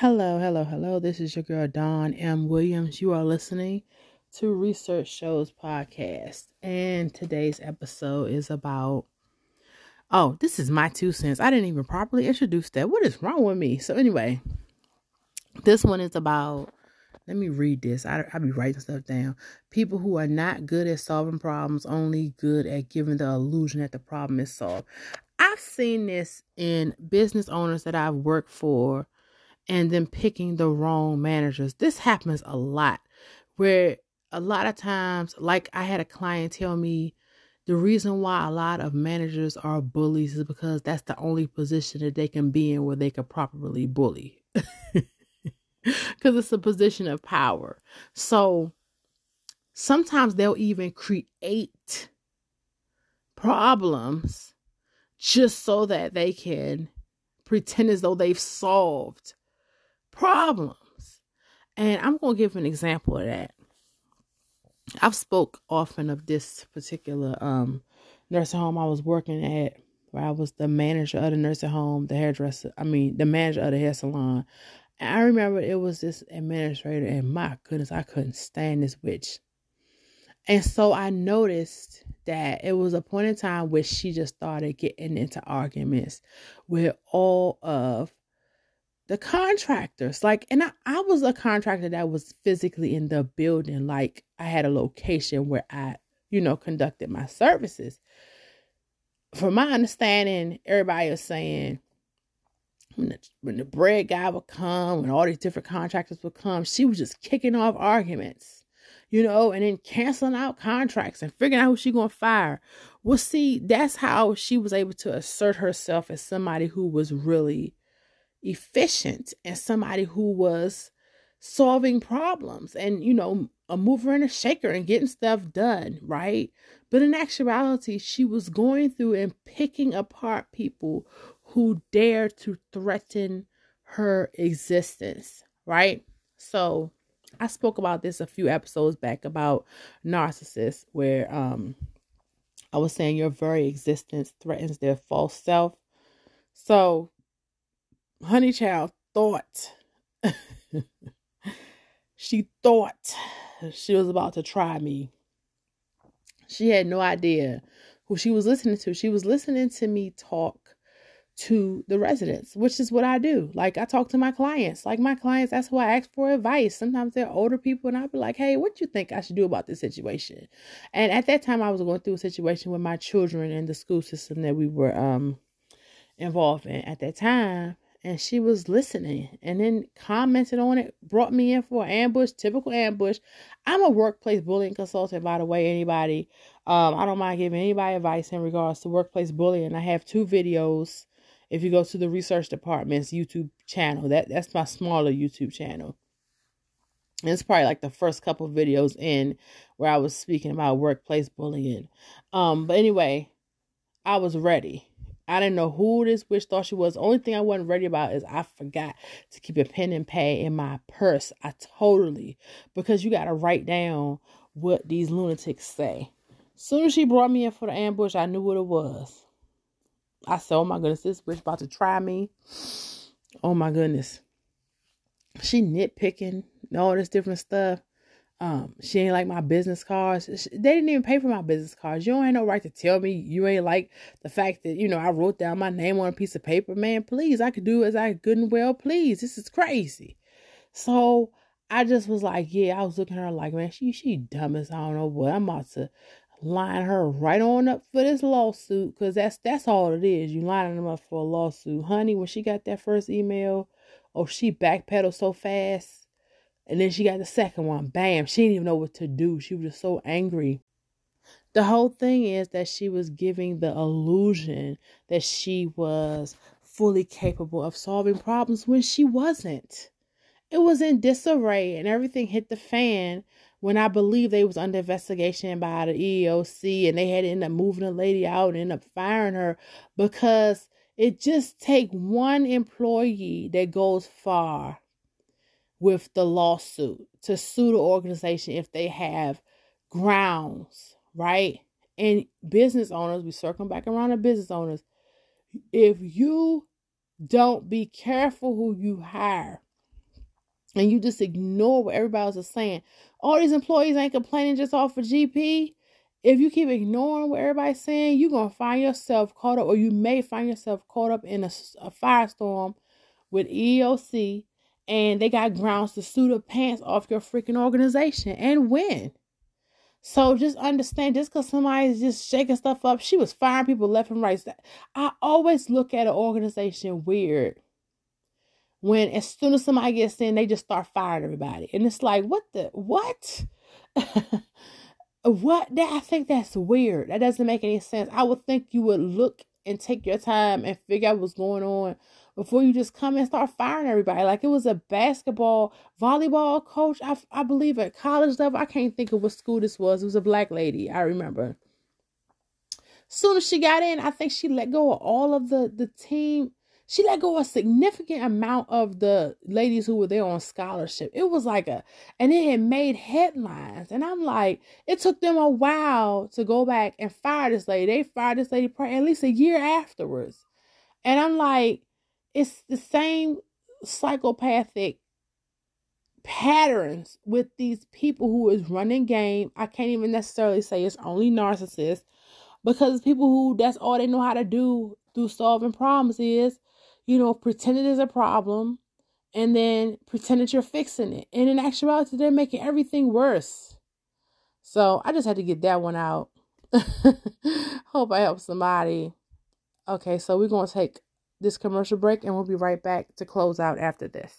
Hello, hello, hello. This is your girl Dawn M. Williams. You are listening to Research Shows Podcast. And today's episode is about Oh, this is my two cents. I didn't even properly introduce that. What is wrong with me? So anyway, this one is about let me read this. I, I'll be writing stuff down. People who are not good at solving problems, only good at giving the illusion that the problem is solved. I've seen this in business owners that I've worked for and then picking the wrong managers. This happens a lot where a lot of times, like I had a client tell me the reason why a lot of managers are bullies is because that's the only position that they can be in where they can properly bully. Because it's a position of power. So sometimes they'll even create problems just so that they can pretend as though they've solved problems. And I'm going to give an example of that. I've spoke often of this particular um nursing home I was working at where I was the manager of the nursing home, the hairdresser, I mean the manager of the hair salon. And I remember it was this administrator and my goodness, I couldn't stand this witch. And so I noticed that it was a point in time where she just started getting into arguments with all of the contractors like and I, I was a contractor that was physically in the building like i had a location where i you know conducted my services. From my understanding everybody was saying when the, when the bread guy would come when all these different contractors would come she was just kicking off arguments you know and then canceling out contracts and figuring out who she gonna fire. Well see that's how she was able to assert herself as somebody who was really efficient and somebody who was solving problems and you know a mover and a shaker and getting stuff done right? But in actuality she was going through and picking apart people who dared to threaten her existence right? So i spoke about this a few episodes back about narcissists where um i was saying your very existence threatens their false self. So Honey Child thought she thought she was about to try me. She had no idea who she was listening to. She was listening to me talk to the residents, which is what I do. Like I talk to my clients. Like my clients, that's who I ask for advice. Sometimes they're older people, and I'll be like, "Hey, what do you think I should do about this situation?" And at that time, I was going through a situation with my children and the school system that we were um involved in at that time and she was listening and then commented on it, brought me in for an ambush, typical ambush. I'm a workplace bullying consultant, by the way, anybody. Um, I don't mind giving anybody advice in regards to workplace bullying. I have two videos. If you go to the research department's YouTube channel, that that's my smaller YouTube channel. It's probably like the first couple videos in where I was speaking about workplace bullying. Um, but anyway, I was ready I didn't know who this witch thought she was. The only thing I wasn't ready about is I forgot to keep a pen and pad in my purse. I totally because you gotta write down what these lunatics say. Soon as she brought me in for the ambush, I knew what it was. I said, Oh my goodness, this witch about to try me. Oh my goodness. She nitpicking all this different stuff. Um, she ain't like my business cards. They didn't even pay for my business cards. You don't no right to tell me you ain't like the fact that, you know, I wrote down my name on a piece of paper. Man, please, I could do as I good and well please. This is crazy. So I just was like, yeah, I was looking at her like, man, she she dumb as I don't know what. I'm about to line her right on up for this lawsuit because that's that's all it is. You lining them up for a lawsuit. Honey, when she got that first email, oh, she backpedaled so fast and then she got the second one. Bam. She didn't even know what to do. She was just so angry. The whole thing is that she was giving the illusion that she was fully capable of solving problems when she wasn't. It was in disarray and everything hit the fan when I believe they was under investigation by the EEOC and they had to end up moving the lady out and end up firing her because it just take one employee that goes far with the lawsuit to sue the organization if they have grounds, right? And business owners, we circle back around to business owners. If you don't be careful who you hire, and you just ignore what everybody else is saying. All these employees ain't complaining just off of GP. If you keep ignoring what everybody's saying, you're gonna find yourself caught up, or you may find yourself caught up in a, a firestorm with EOC, and they got grounds to sue the pants off your freaking organization and win. So just understand, just because somebody's just shaking stuff up, she was firing people left and right. I always look at an organization weird when as soon as somebody gets in, they just start firing everybody. And it's like, what the what? what that I think that's weird. That doesn't make any sense. I would think you would look and take your time and figure out what's going on before you just come and start firing everybody. Like it was a basketball, volleyball coach, I, I believe at college level. I can't think of what school this was. It was a black lady, I remember. Soon as she got in, I think she let go of all of the the team she let go a significant amount of the ladies who were there on scholarship. It was like a, and it had made headlines. And I'm like, it took them a while to go back and fire this lady. They fired this lady probably at least a year afterwards. And I'm like, it's the same psychopathic patterns with these people who is running game. I can't even necessarily say it's only narcissists because people who that's all they know how to do through solving problems is you know, pretend it is a problem and then pretend that you're fixing it. And in actuality, they're making everything worse. So I just had to get that one out. Hope I help somebody. Okay, so we're going to take this commercial break and we'll be right back to close out after this.